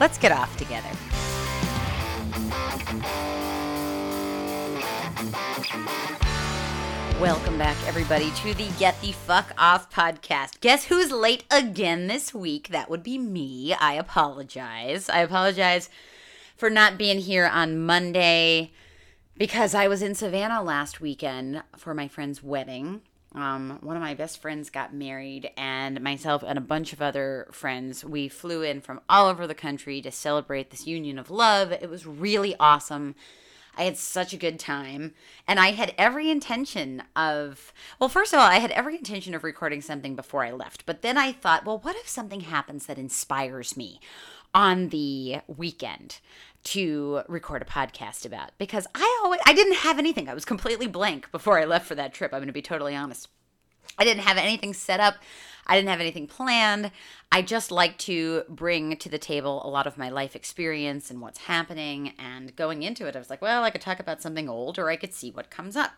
Let's get off together. Welcome back, everybody, to the Get the Fuck Off podcast. Guess who's late again this week? That would be me. I apologize. I apologize for not being here on Monday because I was in Savannah last weekend for my friend's wedding. Um, one of my best friends got married, and myself and a bunch of other friends, we flew in from all over the country to celebrate this union of love. It was really awesome. I had such a good time. And I had every intention of, well, first of all, I had every intention of recording something before I left. But then I thought, well, what if something happens that inspires me on the weekend? To record a podcast about because I always I didn't have anything. I was completely blank before I left for that trip. I'm going to be totally honest. I didn't have anything set up. I didn't have anything planned. I just like to bring to the table a lot of my life experience and what's happening. And going into it, I was like, well, I could talk about something old or I could see what comes up.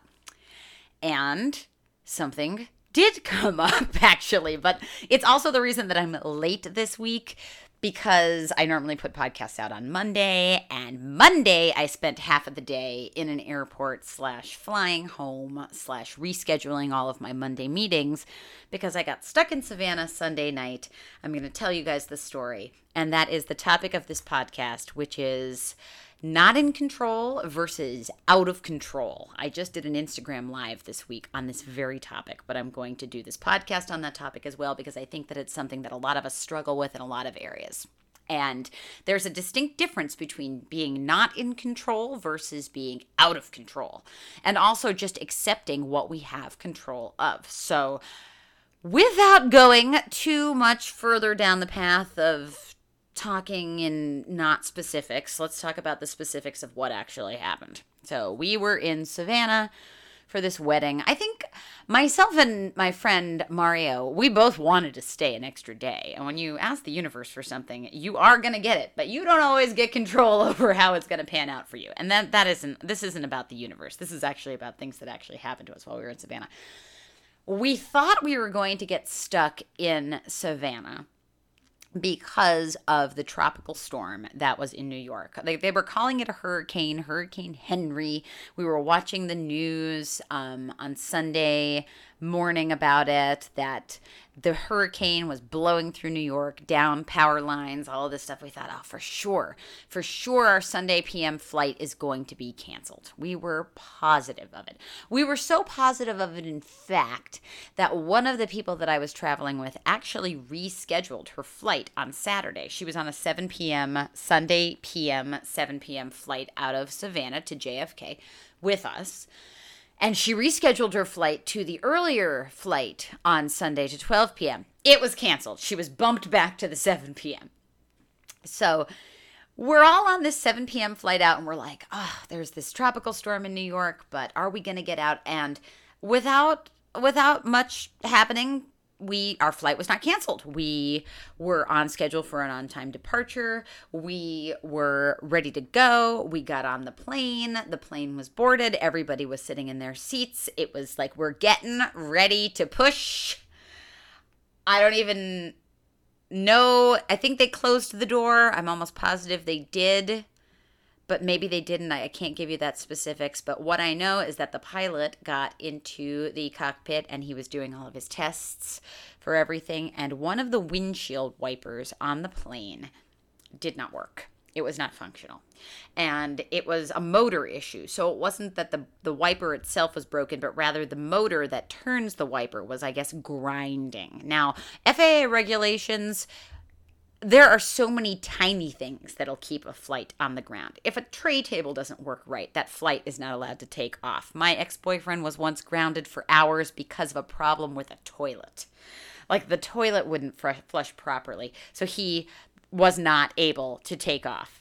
And something did come up actually, but it's also the reason that I'm late this week because I normally put podcasts out on Monday, and Monday I spent half of the day in an airport slash flying home slash rescheduling all of my Monday meetings because I got stuck in Savannah Sunday night. I'm going to tell you guys the story, and that is the topic of this podcast, which is not in control versus out of control. I just did an Instagram live this week on this very topic, but I'm going to do this podcast on that topic as well because I think that it's something that a lot of us struggle with in a lot of areas. And there's a distinct difference between being not in control versus being out of control, and also just accepting what we have control of. So, without going too much further down the path of talking in not specifics, let's talk about the specifics of what actually happened. So we were in Savannah for this wedding. I think myself and my friend Mario, we both wanted to stay an extra day. And when you ask the universe for something, you are going to get it, but you don't always get control over how it's going to pan out for you. And that that isn't this isn't about the universe. This is actually about things that actually happened to us while we were in Savannah. We thought we were going to get stuck in Savannah because of the tropical storm that was in New York. They, they were calling it a hurricane, Hurricane Henri. We were watching the news um, on Sunday morning about it that the hurricane was blowing through New York, down power lines, all this stuff. We thought, oh, for sure, for sure, our Sunday PM flight is going to be canceled. We were positive of it. We were so positive of it, in fact, that one of the people that I was traveling with actually rescheduled her flight on Saturday. She was on a 7 p.m., Sunday PM, 7 p.m. flight out of Savannah to JFK with us and she rescheduled her flight to the earlier flight on Sunday to 12 p.m. It was canceled. She was bumped back to the 7 p.m. So we're all on this 7 p.m. flight out, and we're like, oh, there's this tropical storm in New York, but are we going to get out? And without without much happening we our flight was not canceled. We were on schedule for an on-time departure. We were ready to go. We got on the plane. The plane was boarded. Everybody was sitting in their seats. It was like we're getting ready to push. I don't even know. I think they closed the door. I'm almost positive they did but maybe they didn't. I, can't give you that specifics. But what I know is that the pilot got into the cockpit and he was doing all of his tests for everything. And one of the windshield wipers on the plane did not work. It was not functional. And it was a motor issue. So it wasn't that the, the wiper itself was broken, but rather the motor that turns the wiper was, I guess, grinding. Now, FAA regulations there are so many tiny things that'll keep a flight on the ground. If a tray table doesn't work right, that flight is not allowed to take off. My ex boyfriend was once grounded for hours because of a problem with a toilet. Like the toilet wouldn't flush properly. So he was not able to take off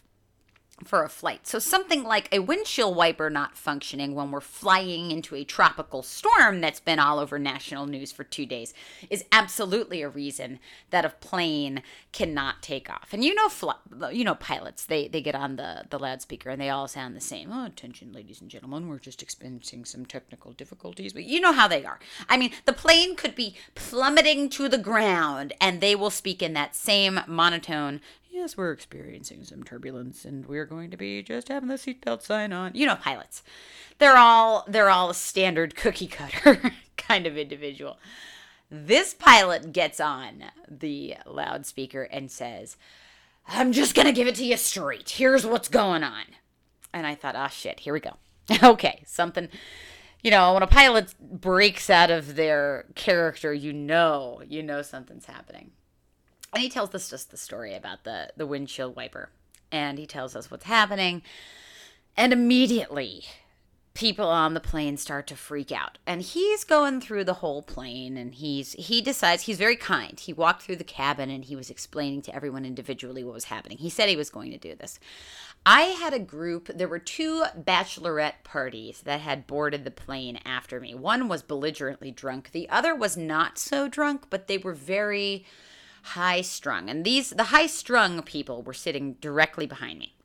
for a flight. So something like a windshield wiper not functioning when we're flying into a tropical storm that's been all over national news for 2 days is absolutely a reason that a plane cannot take off. And you know you know pilots, they they get on the the loudspeaker and they all sound the same. Oh, attention ladies and gentlemen, we're just experiencing some technical difficulties. But you know how they are. I mean, the plane could be plummeting to the ground and they will speak in that same monotone yes, we're experiencing some turbulence and we're going to be just having the seatbelt sign on. You know, pilots. They're all they're all a standard cookie cutter kind of individual. This pilot gets on the loudspeaker and says, I'm just gonna give it to you straight. Here's what's going on. And I thought, oh shit, here we go. okay, something you know, when a pilot breaks out of their character, you know, you know something's happening and he tells us just the story about the the windshield wiper. And he tells us what's happening. And immediately people on the plane start to freak out. And he's going through the whole plane and he's he decides he's very kind. He walked through the cabin and he was explaining to everyone individually what was happening. He said he was going to do this. I had a group there were two bachelorette parties that had boarded the plane after me. One was belligerently drunk. The other was not so drunk but they were very high strung. And these, the high strung people were sitting directly behind me.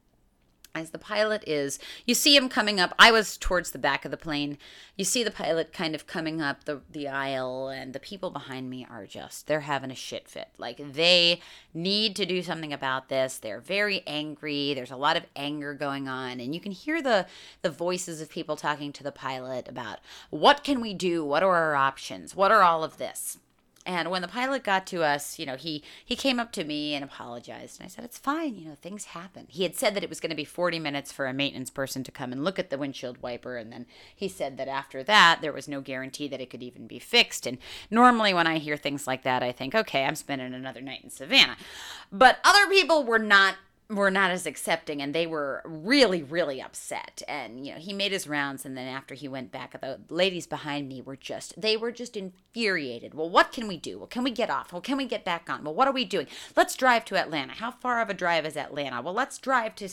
As the pilot is, you see him coming up. I was towards the back of the plane. You see the pilot kind of coming up the, the aisle, and the people behind me are just, they're having a shit fit. Like, they need to do something about this. They're very angry. There's a lot of anger going on. And you can hear the, the voices of people talking to the pilot about what can we do? What are our options? What are all of this? And when the pilot got to us, you know, he he came up to me and apologized. And I said, "It's fine, you know, things happen." He had said that it was going to be 40 minutes for a maintenance person to come and look at the windshield wiper, and then he said that after that, there was no guarantee that it could even be fixed. And normally when I hear things like that, I think, "Okay, I'm spending another night in Savannah." But other people were not were not as accepting and they were really really upset. And you know he made his rounds and then after he went back the ladies behind me were just they were just infuriated. Well what can we do? Well can we get off? Well can we get back on? Well what are we doing? Let's drive to atlanta. How far of a drive is atlanta? Well let's drive to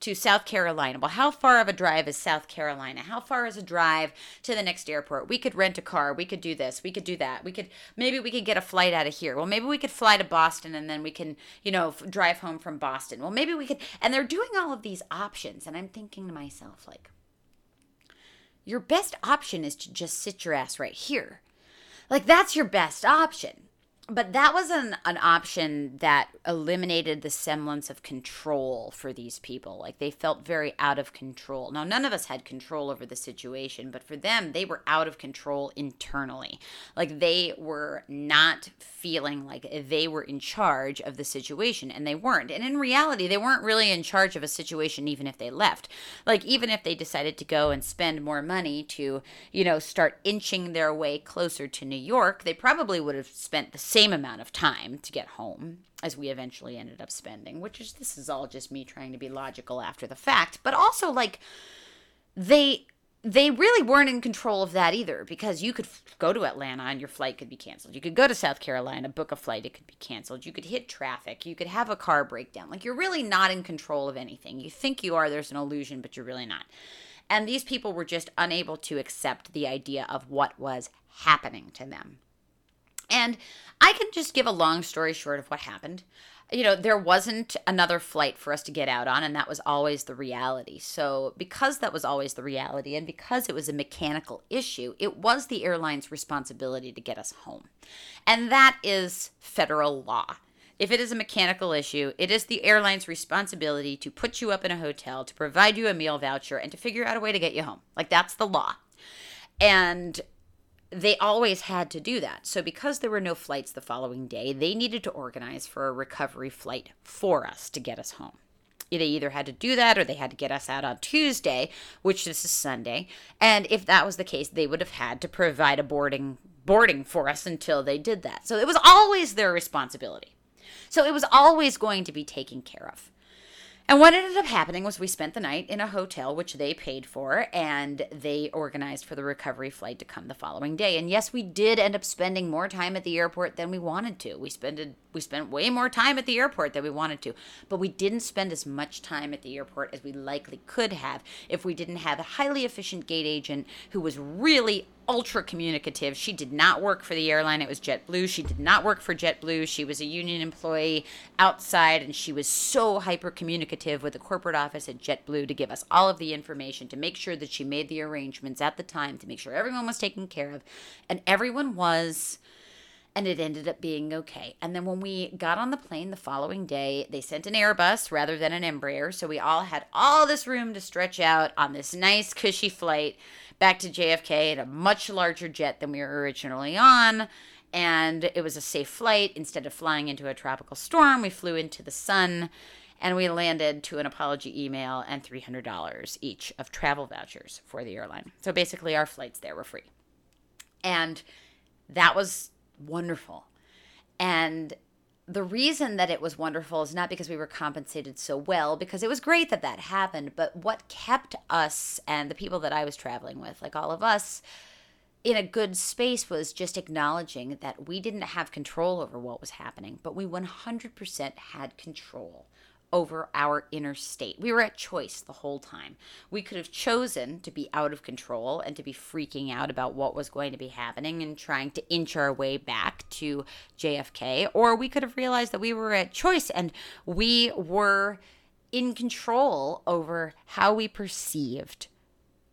to south carolina. Well how far of a drive is south carolina? How far is a drive to the next airport? We could rent a car. We could do this. We could do that. We could maybe we could get a flight out of here. Well maybe we could fly to boston and then we can you know drive home from boston. Well maybe we could and they're doing all of these options and i'm thinking to myself like your best option is to just sit your ass right here. Like that's your best option but that was an, an option that eliminated the semblance of control for these people. Like they felt very out of control. Now, none of us had control over the situation, but for them, they were out of control internally. Like they were not feeling like they were in charge of the situation, and they weren't. And in reality, they weren't really in charge of a situation even if they left. Like, even if they decided to go and spend more money to, you know, start inching their way closer to New York, they probably would have spent the same amount of time to get home as we eventually ended up spending, which is this is all just me trying to be logical after the fact, but also like they they really weren't in control of that either because you could go to Atlanta and your flight could be canceled. You could go to South Carolina, book a flight, it could be canceled. You could hit traffic, you could have a car breakdown. Like you're really not in control of anything. You think you are, there's an illusion, but you're really not. And these people were just unable to accept the idea of what was happening to them. And I can just give a long story short of what happened. You know, there wasn't another flight for us to get out on, and that was always the reality. So, because that was always the reality, and because it was a mechanical issue, it was the airline's responsibility to get us home. And that is federal law. If it is a mechanical issue, it is the airline's responsibility to put you up in a hotel, to provide you a meal voucher, and to figure out a way to get you home. Like, that's the law. And they always had to do that. So, because there were no flights the following day, they needed to organize for a recovery flight for us to get us home. they either had to do that or they had to get us out on Tuesday, which this is Sunday. And if that was the case, they would have had to provide a boarding boarding for us until they did that. So it was always their responsibility. So it was always going to be taken care of. And what ended up happening was we spent the night in a hotel, which they paid for, and they organized for the recovery flight to come the following day. And yes, we did end up spending more time at the airport than we wanted to. We spent we spent way more time at the airport than we wanted to, but we didn't spend as much time at the airport as we likely could have if we didn't have a highly efficient gate agent who was really ultra communicative. She did not work for the airline. It was JetBlue. She did not work for JetBlue. She was a union employee outside, and she was so hyper communicative with the corporate office at JetBlue to give us all of the information to make sure that she made the arrangements at the time to make sure everyone was taken care of. And everyone was and it ended up being okay. And then when we got on the plane the following day, they sent an Airbus rather than an Embraer. So we all had all this room to stretch out on this nice, cushy flight back to JFK in a much larger jet than we were originally on. And it was a safe flight. Instead of flying into a tropical storm, we flew into the sun and we landed to an apology email and $300 each of travel vouchers for the airline. So basically, our flights there were free. And that was wonderful. And the reason that it was wonderful is not because we were compensated so well, because it was great that that happened, but what kept us and the people that I was traveling with, like all of us, in a good space was just acknowledging that we didn't have control over what was happening, but we 100% had control over our inner state. We were at choice the whole time. We could have chosen to be out of control and to be freaking out about what was going to be happening and trying to inch our way back to JFK, or we could have realized that we were at choice and we were in control over how we perceived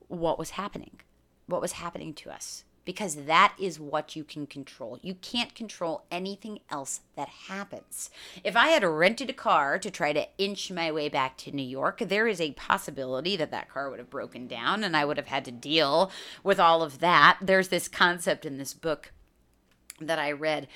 what was happening, what was happening to us because that is what you can control. You can't control anything else that happens. If I had rented a car to try to inch my way back to New York, there is a possibility that that car would have broken down and I would have had to deal with all of that. There's this concept in this book that I read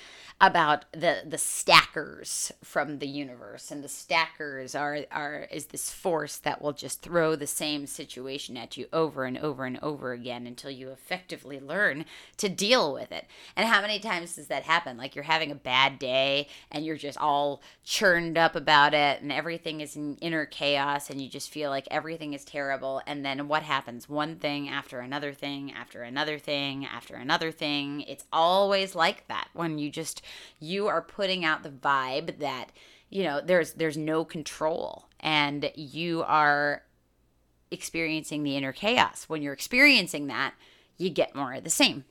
about the the stackers from the universe and the stackers are are is this force that will just throw the same situation at you over and over and over again until you effectively learn to deal with it. And how many times does that happen? Like you're having a bad day and you're just all churned up about it and everything is in inner chaos and you just feel like everything is terrible and then what happens? One thing after another thing after another thing after another thing. It's always like that when you just you are putting out the vibe that you know there's there's no control and you are experiencing the inner chaos. When you're experiencing that you get more of the same.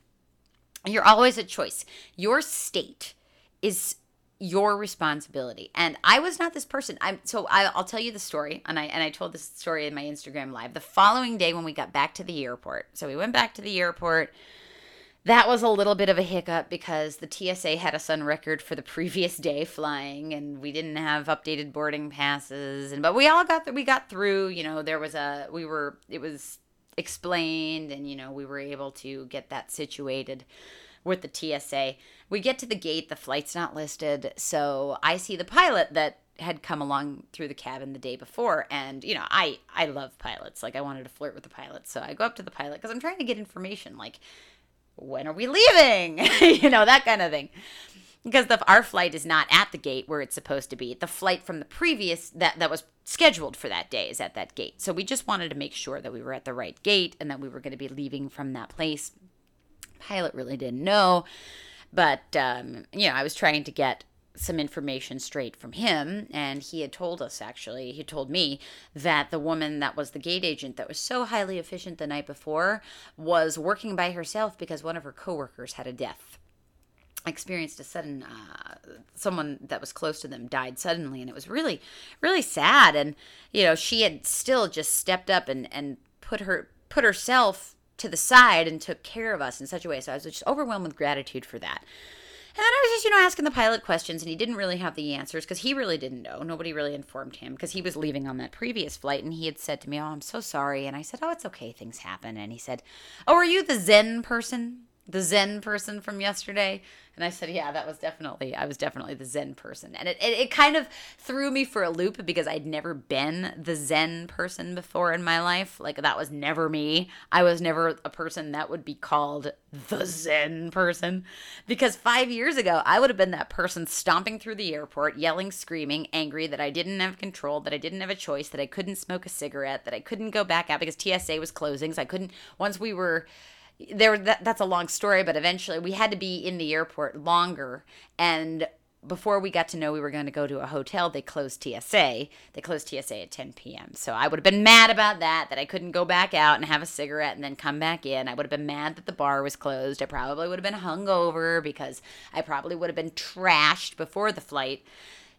You're always a choice. Your state is your responsibility. And i was not this person. I'm so I, will tell you the story and i and i told this story in my instagram live. The following day when we got back to the airport so we went back to the airport that was a little bit of a hiccup because the TSA had us on record for the previous day flying and we didn't have updated boarding passes. And but we all got we got through, you know, there was a we were it was explained and you know, we were able to get that situated with the TSA. We get to the gate, the flight's not listed, so I see the pilot that had come along through the cabin the day before and you know i i love pilots. Like i wanted to flirt with the pilot. So i go up to the pilot because i'm trying to get information. Like when are we leaving? you know, that kind of thing. Because the, our flight is not at the gate where it's supposed to be. The flight from the previous that that was scheduled for that day is at that gate. So we just wanted to make sure that we were at the right gate and that we were going to be leaving from that place. Pilot really didn't know, but um, you know, I was trying to get some information straight from him and he had told us actually he told me that the woman that was the gate agent that was so highly efficient the night before was working by herself because one of her coworkers had a death. Experienced a sudden uh, someone that was close to them died suddenly and it was really really sad. And you know she had still just stepped up and and put her put herself to the side and took care of us in such a way. So i was just overwhelmed with gratitude for that and then I was just, you know, asking the pilot questions, and he didn't really have the answers because he really didn't know. Nobody really informed him because he was leaving on that previous flight, and he had said to me, "Oh, I'm so sorry." And I said, "Oh, it's okay. Things happen." And he said, "Oh, are you the Zen person?" The Zen person from yesterday? And I said, yeah, that was definitely, I was definitely the Zen person. And it, it, it, kind of threw me for a loop because I'd never been the Zen person before in my life. Like, that was never me. I was never a person that would be called the Zen person. Because five years ago, I would have been that person stomping through the airport, yelling, screaming, angry that I didn't have control, that I didn't have a choice, that I couldn't smoke a cigarette, that I couldn't go back out because TSA was closing. So I couldn't, once we were, there that, that's a long story but eventually we had to be in the airport longer. And before we got to know we were going to go to a hotel they closed tsa they closed tsa at 10 p.m so i would have been mad about that that i couldn't go back out and have a cigarette and then come back in. I would have been mad that the bar was closed. I probably would have been hungover because i probably would have been trashed before the flight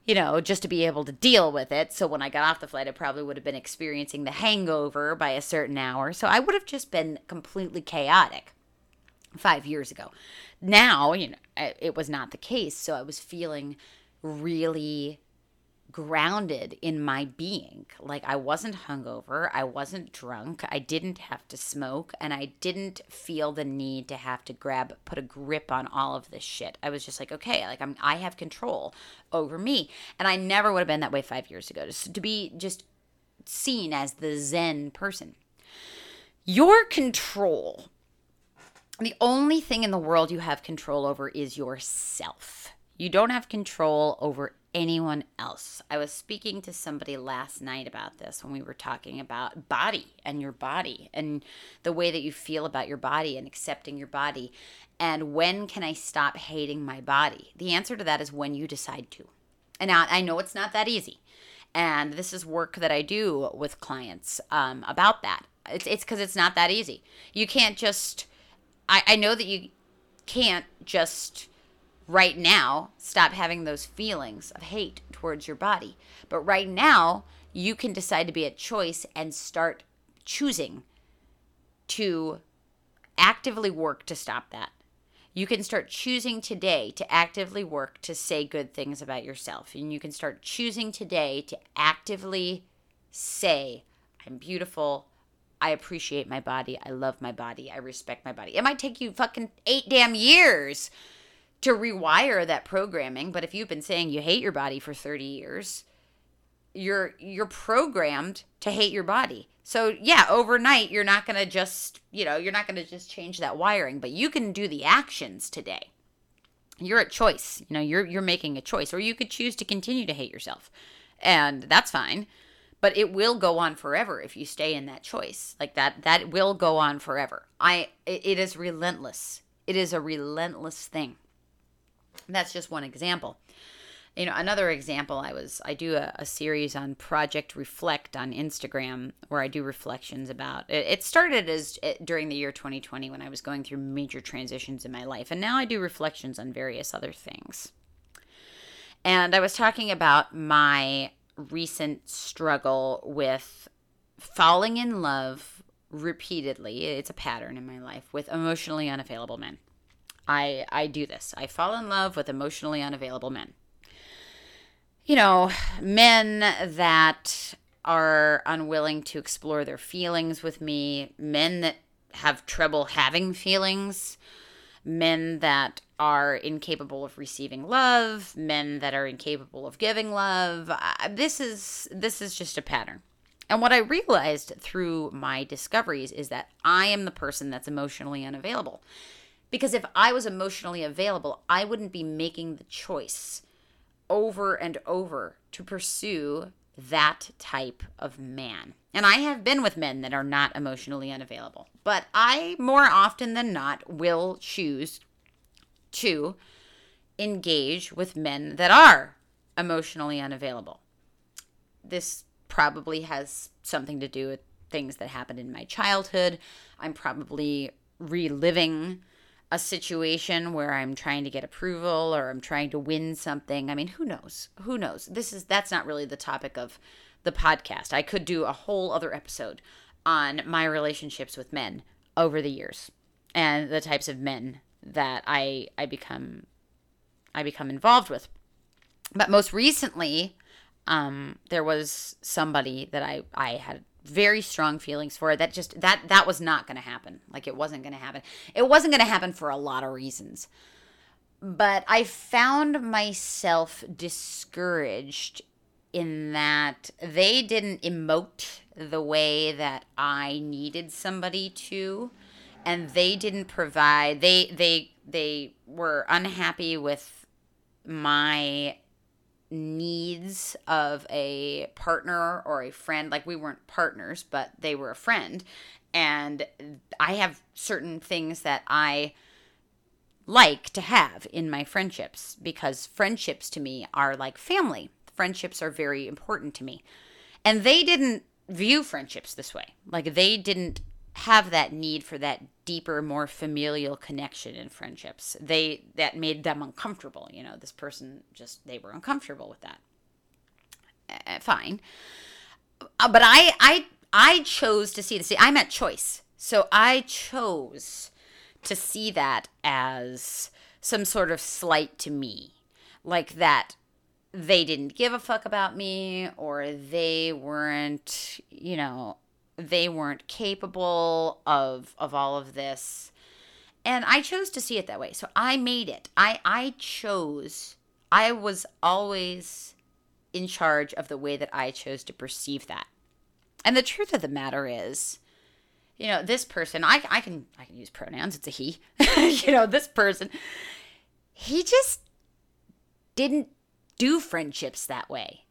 you know, just to be able to deal with it. So when I got off the flight, I probably would have been experiencing the hangover by a certain hour. So I would have just been completely chaotic five years ago. Now, you know, it was not the case. So I was feeling really grounded in my being. Like I wasn't hungover, I wasn't drunk, I didn't have to smoke, and I didn't feel the need to have to grab put a grip on all of this shit. I was just like, okay, like I'm I have control over me. And I never would have been that way 5 years ago. To, to be just seen as the zen person. Your control the only thing in the world you have control over is yourself. You don't have control over anyone else. I was speaking to somebody last night about this when we were talking about body and your body and the way that you feel about your body and accepting your body. And when can I stop hating my body? The answer to that is when you decide to. And I know it's not that easy. And this is work that I do with clients um, about that. It's it's because it's not that easy. You can't just. I, I know that you can't just right now stop having those feelings of hate towards your body. But right now, you can decide to be a choice and start choosing to actively work to stop that. You can start choosing today to actively work to say good things about yourself. And you can start choosing today to actively say, I'm beautiful. I appreciate my body. I love my body. I respect my body. It might take you fucking eight damn years to rewire that programming. But if you've been saying you hate your body for 30 years, you're you're programmed to hate your body. So yeah, overnight you're not going to just, you know, you're not going to just change that wiring, but you can do the actions today. You're a choice. You know, you're you're making a choice or you could choose to continue to hate yourself. And that's fine. But it will go on forever if you stay in that choice. Like that that will go on forever. I it is relentless. It is a relentless thing. That's just one example. You know, another example, I was I do a, a series on Project Reflect on Instagram where I do reflections about it. It started as it, eh, during the year 2020 when I was going through major transitions in my life, and now I do reflections on various other things. And I was talking about my recent struggle with falling in love repeatedly. It's a pattern in my life with emotionally unavailable men. I I do this. I fall in love with emotionally unavailable men. You know, men that are unwilling to explore their feelings with me, men that have trouble having feelings, men that are incapable of receiving love, men that are incapable of giving love. This is this is just a pattern. And what I realized through my discoveries is that I am the person that's emotionally unavailable. Because if I was emotionally available, I wouldn't be making the choice over and over to pursue that type of man. And I have been with men that are not emotionally unavailable, but I more often than not will choose to engage with men that are emotionally unavailable. This probably has something to do with things that happened in my childhood. I'm probably reliving a situation where I'm trying to get approval or I'm trying to win something. I mean, who knows? Who knows? This is that's not really the topic of the podcast. I could do a whole other episode on my relationships with men over the years and the types of men that I I become I become involved with. But most recently, um, there was somebody that I I had very strong feelings for it. That just that that was not going to happen. Like it wasn't going to happen. It wasn't going to happen for a lot of reasons. But I found myself discouraged in that they didn't emote the way that I needed somebody to and they didn't provide they they they were unhappy with my needs of a partner or a friend. Like we weren't partners but they were a friend. And i have certain things that i like to have in my friendships because friendships to me are like family. Friendships are very important to me. And they didn't view friendships this way. Like they didn't have that need for that deeper more familial connection in friendships. They that made them uncomfortable you know this person just they were uncomfortable with that. Uh, fine. Uh, but i i i chose to see this. See i'm at choice. So i chose to see that as some sort of slight to me. Like that they didn't give a fuck about me or they weren't you know they weren't capable of of all of this. And i chose to see it that way. So i made it. I i chose i was always in charge of the way that i chose to perceive that. And the truth of the matter is you know this person i, I can i can use pronouns. It's a he. You know this person he just didn't do friendships that way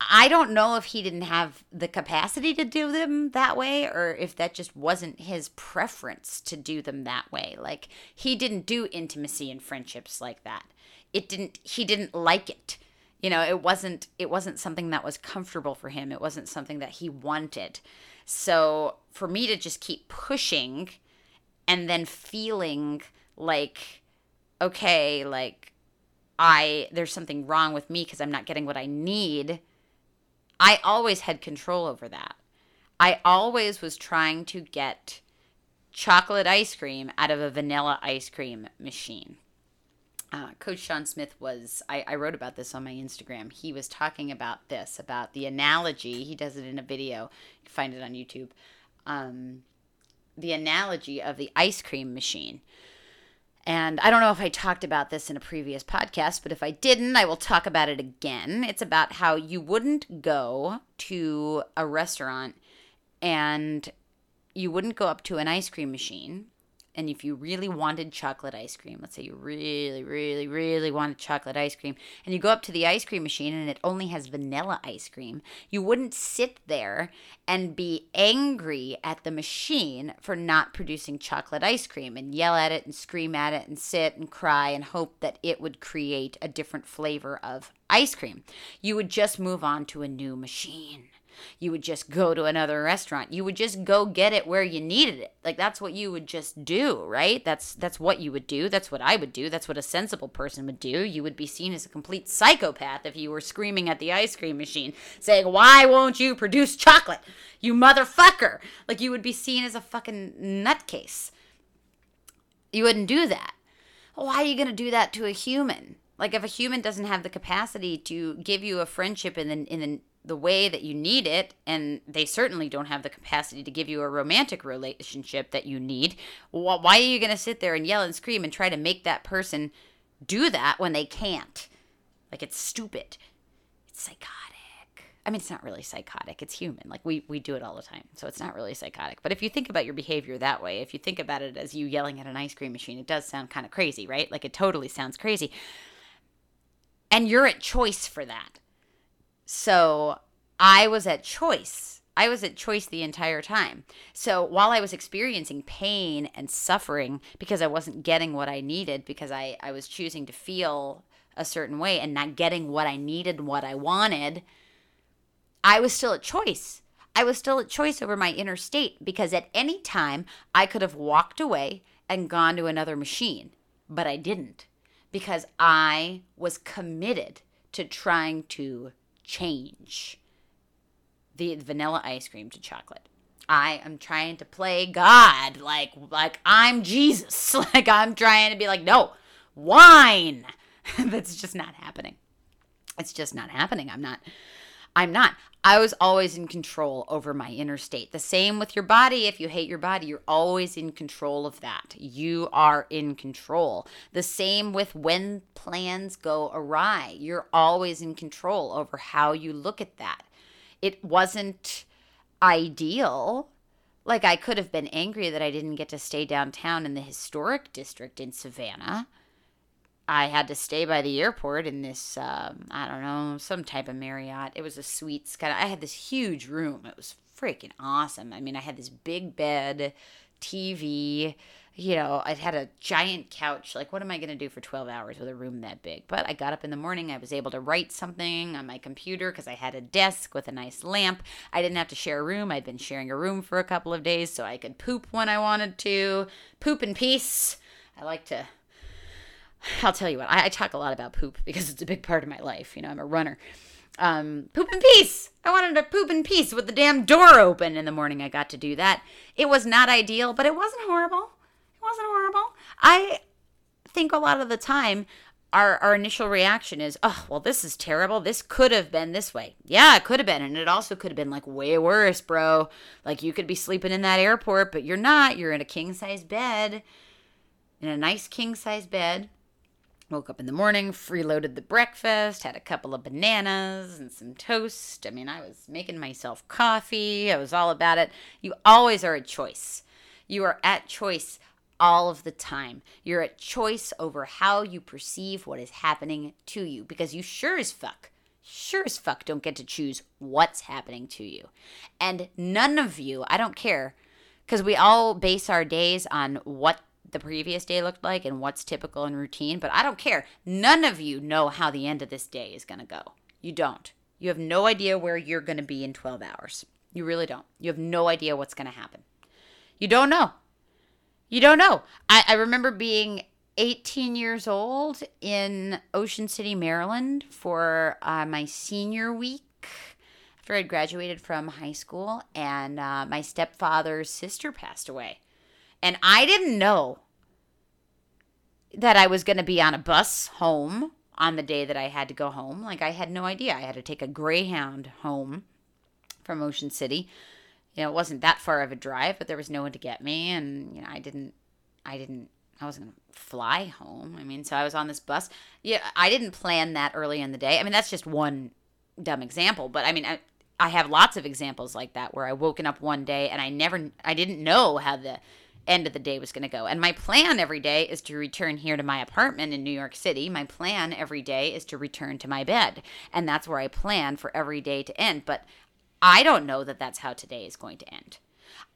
I don't know if he didn't have the capacity to do them that way or if that just wasn't his preference to do them that way. Like he didn't do intimacy and friendships like that. It didn't he didn't like it. You know, it wasn't it wasn't something that was comfortable for him. It wasn't something that he wanted. So, for me to just keep pushing and then feeling like okay, like I there's something wrong with me because I'm not getting what I need I always had control over that. I always was trying to get chocolate ice cream out of a vanilla ice cream machine. Uh, Coach Sean Smith was, I, I, wrote about this on my Instagram. He was talking about this, about the analogy. He does it in a video. You can find it on YouTube. Um, the analogy of the ice cream machine. And I don't know if I talked about this in a previous podcast, but if I didn't, I will talk about it again. It's about how you wouldn't go to a restaurant and you wouldn't go up to an ice cream machine and if you really wanted chocolate ice cream, let's say you really, really, really wanted chocolate ice cream, and you go up to the ice cream machine and it only has vanilla ice cream, you wouldn't sit there and be angry at the machine for not producing chocolate ice cream and yell at it and scream at it and sit and cry and hope that it would create a different flavor of ice cream. You would just move on to a new machine. You would just go to another restaurant. You would just go get it where you needed it. Like that's what you would just do, right? That's that's what you would do. That's what I would do. That's what a sensible person would do. You would be seen as a complete psychopath if you were screaming at the ice cream machine saying, "Why won't you produce chocolate? You motherfucker." Like you would be seen as a fucking nutcase. You wouldn't do that. Why are you going to do that to a human? Like if a human doesn't have the capacity to give you a friendship in the in the the way that you need it and they certainly don't have the capacity to give you a romantic relationship that you need. Why are you going to sit there and yell and scream and try to make that person do that when they can't? Like it's stupid. It's psychotic. I mean it's not really psychotic. It's human. Like we we do it all the time so it's not really psychotic. But if you think about your behavior that way if you think about it as you yelling at an ice cream machine it does sound kind of crazy right? Like it totally sounds crazy. And you're at choice for that so I was at choice. I was at choice the entire time. So while I was experiencing pain and suffering because I wasn't getting what I needed, because I, I was choosing to feel a certain way and not getting what I needed, and what I wanted, I was still at choice. I was still at choice over my inner state because at any time I could have walked away and gone to another machine, but I didn't because I was committed to trying to change the vanilla ice cream to chocolate. I am trying to play God, like like I'm Jesus. Like I'm trying to be like, no, wine. That's just not happening. It's just not happening. I'm not I'm not. I was always in control over my inner state. The same with your body. If you hate your body, you're always in control of that. You are in control. The same with when plans go awry. You're always in control over how you look at that. It wasn't ideal. Like, I could have been angry that I didn't get to stay downtown in the historic district in Savannah I had to stay by the airport in this, um, I don't know, some type of Marriott. It was a suites kind of. I had this huge room. It was freaking awesome. I mean, I had this big bed, TV. You know, I had a giant couch. Like, what am I going to do for 12 hours with a room that big? But I got up in the morning. I was able to write something on my computer because I had a desk with a nice lamp. I didn't have to share a room. I'd been sharing a room for a couple of days so I could poop when I wanted to. Poop in peace. I like to I'll tell you what, I, I, talk a lot about poop because it's a big part of my life. You know, I'm a runner. Um, poop in peace. I wanted to poop in peace with the damn door open in the morning. I got to do that. It was not ideal, but it wasn't horrible. It wasn't horrible. I think a lot of the time our, our initial reaction is, oh, well, this is terrible. This could have been this way. Yeah, it could have been. And it also could have been like way worse, bro. Like you could be sleeping in that airport, but you're not. You're in a king size bed, in a nice king size bed Woke up in the morning, freeloaded the breakfast, had a couple of bananas and some toast. I mean, I was making myself coffee. I was all about it. You always are at choice. You are at choice all of the time. You're at choice over how you perceive what is happening to you because you sure as fuck, sure as fuck don't get to choose what's happening to you. And none of you, I don't care, because we all base our days on what the previous day looked like and what's typical and routine, but I don't care. None of you know how the end of this day is going to go. You don't. You have no idea where you're going to be in 12 hours. You really don't. You have no idea what's going to happen. You don't know. You don't know. I, I remember being 18 years old in Ocean City, Maryland for uh, my senior week after I'd graduated from high school, and uh, my stepfather's sister passed away. And I didn't know that I was going to be on a bus home on the day that I had to go home. Like I had no idea. I had to take a Greyhound home from Ocean City. You know, it wasn't that far of a drive, but there was no one to get me and you know, I didn't I didn't I wasn't going to fly home. I mean, so I was on this bus. Yeah, I didn't plan that early in the day. I mean, that's just one dumb example, but I mean, I, I have lots of examples like that where I woken up one day and I never I didn't know how the end of the day was going to go. And my plan every day is to return here to my apartment in New York City. My plan every day is to return to my bed. And that's where I plan for every day to end. But I don't know that that's how today is going to end.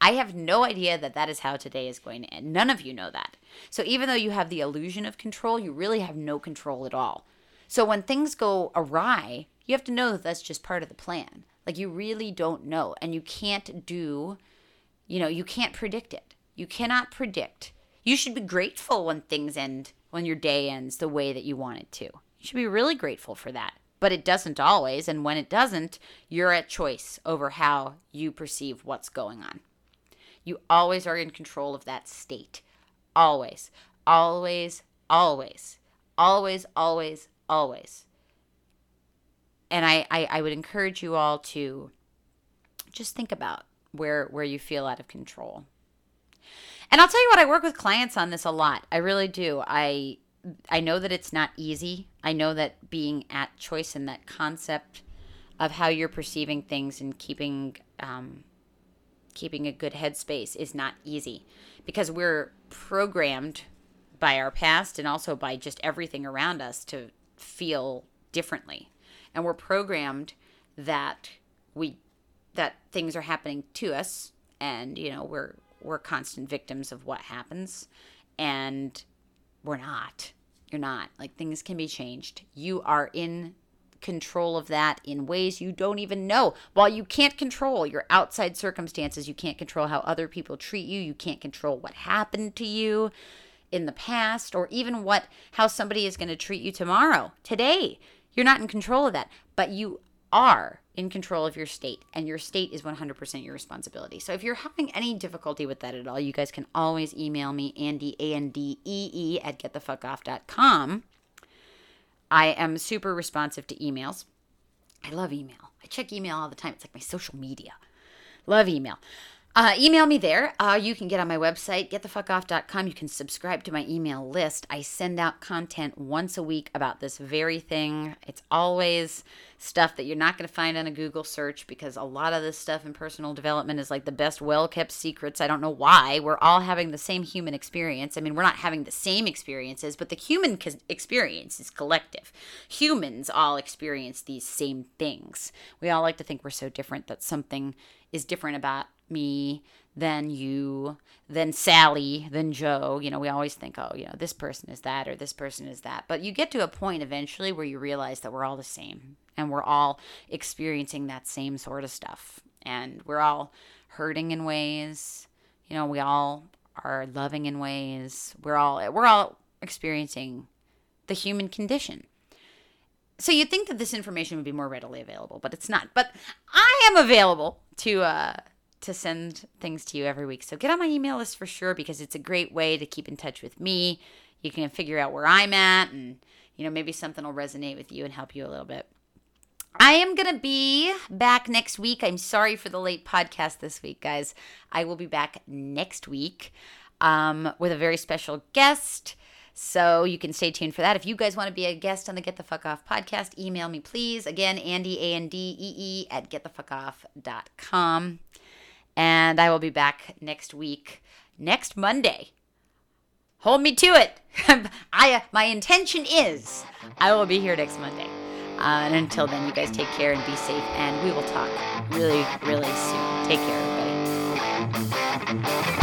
I have no idea that that is how today is going to end. None of you know that. So even though you have the illusion of control, you really have no control at all. So when things go awry, you have to know that that's just part of the plan. Like you really don't know and you can't do, you know, you can't predict it. You cannot predict. You should be grateful when things end, when your day ends the way that you want it to. You should be really grateful for that. But it doesn't always. And when it doesn't, you're at choice over how you perceive what's going on. You always are in control of that state. Always, always, always, always, always, always. And I, I, I would encourage you all to just think about where where you feel out of control and I'll tell you what, I work with clients on this a lot. I really do. I I know that it's not easy. I know that being at choice and that concept of how you're perceiving things and keeping um, keeping a good headspace is not easy because we're programmed by our past and also by just everything around us to feel differently, and we're programmed that we that things are happening to us, and you know we're we're constant victims of what happens and we're not. You're not. Like things can be changed. You are in control of that in ways you don't even know. While you can't control your outside circumstances you can't control how other people treat you. You can't control what happened to you in the past or even what how somebody is going to treat you tomorrow. Today you're not in control of that. But you are in control of your state, and your state is 100% your responsibility. So if you're having any difficulty with that at all, you guys can always email me, Andee, A N D E E, at getthefuckoff.com. I am super responsive to emails. I love email. I check email all the time. It's like my social media. Love email. Uh, email me there. Uh, you can get on my website, getthefuckoff.com. You can subscribe to my email list. I send out content once a week about this very thing. It's always stuff that you're not going to find on a Google search because a lot of this stuff in personal development is like the best well kept secrets. I don't know why. We're all having the same human experience. I mean, we're not having the same experiences, but the human experience is collective. Humans all experience these same things. We all like to think we're so different that something is different about me than you, than Sally, than Joe. You know, we always think, oh, you know, this person is that or this person is that. But you get to a point eventually where you realize that we're all the same and we're all experiencing that same sort of stuff. And we're all hurting in ways. You know, we all are loving in ways. We're all we're all experiencing the human condition. So you'd think that this information would be more readily available, but it's not. But I am available to uh to send things to you every week. So get on my email list for sure because it's a great way to keep in touch with me. You can figure out where I'm at and you know maybe something will resonate with you and help you a little bit. I am going to be back next week. I'm sorry for the late podcast this week, guys. I will be back next week um, with a very special guest. So you can stay tuned for that. If you guys want to be a guest on the Get the Fuck Off podcast, email me, please. Again, Andee, A N D E E, at getthefuckoff.com. And I will be back next week, next Monday. Hold me to it. I my intention is I will be here next Monday. Uh, and until then, you guys take care and be safe, and we will talk really, really soon. Take care, everybody.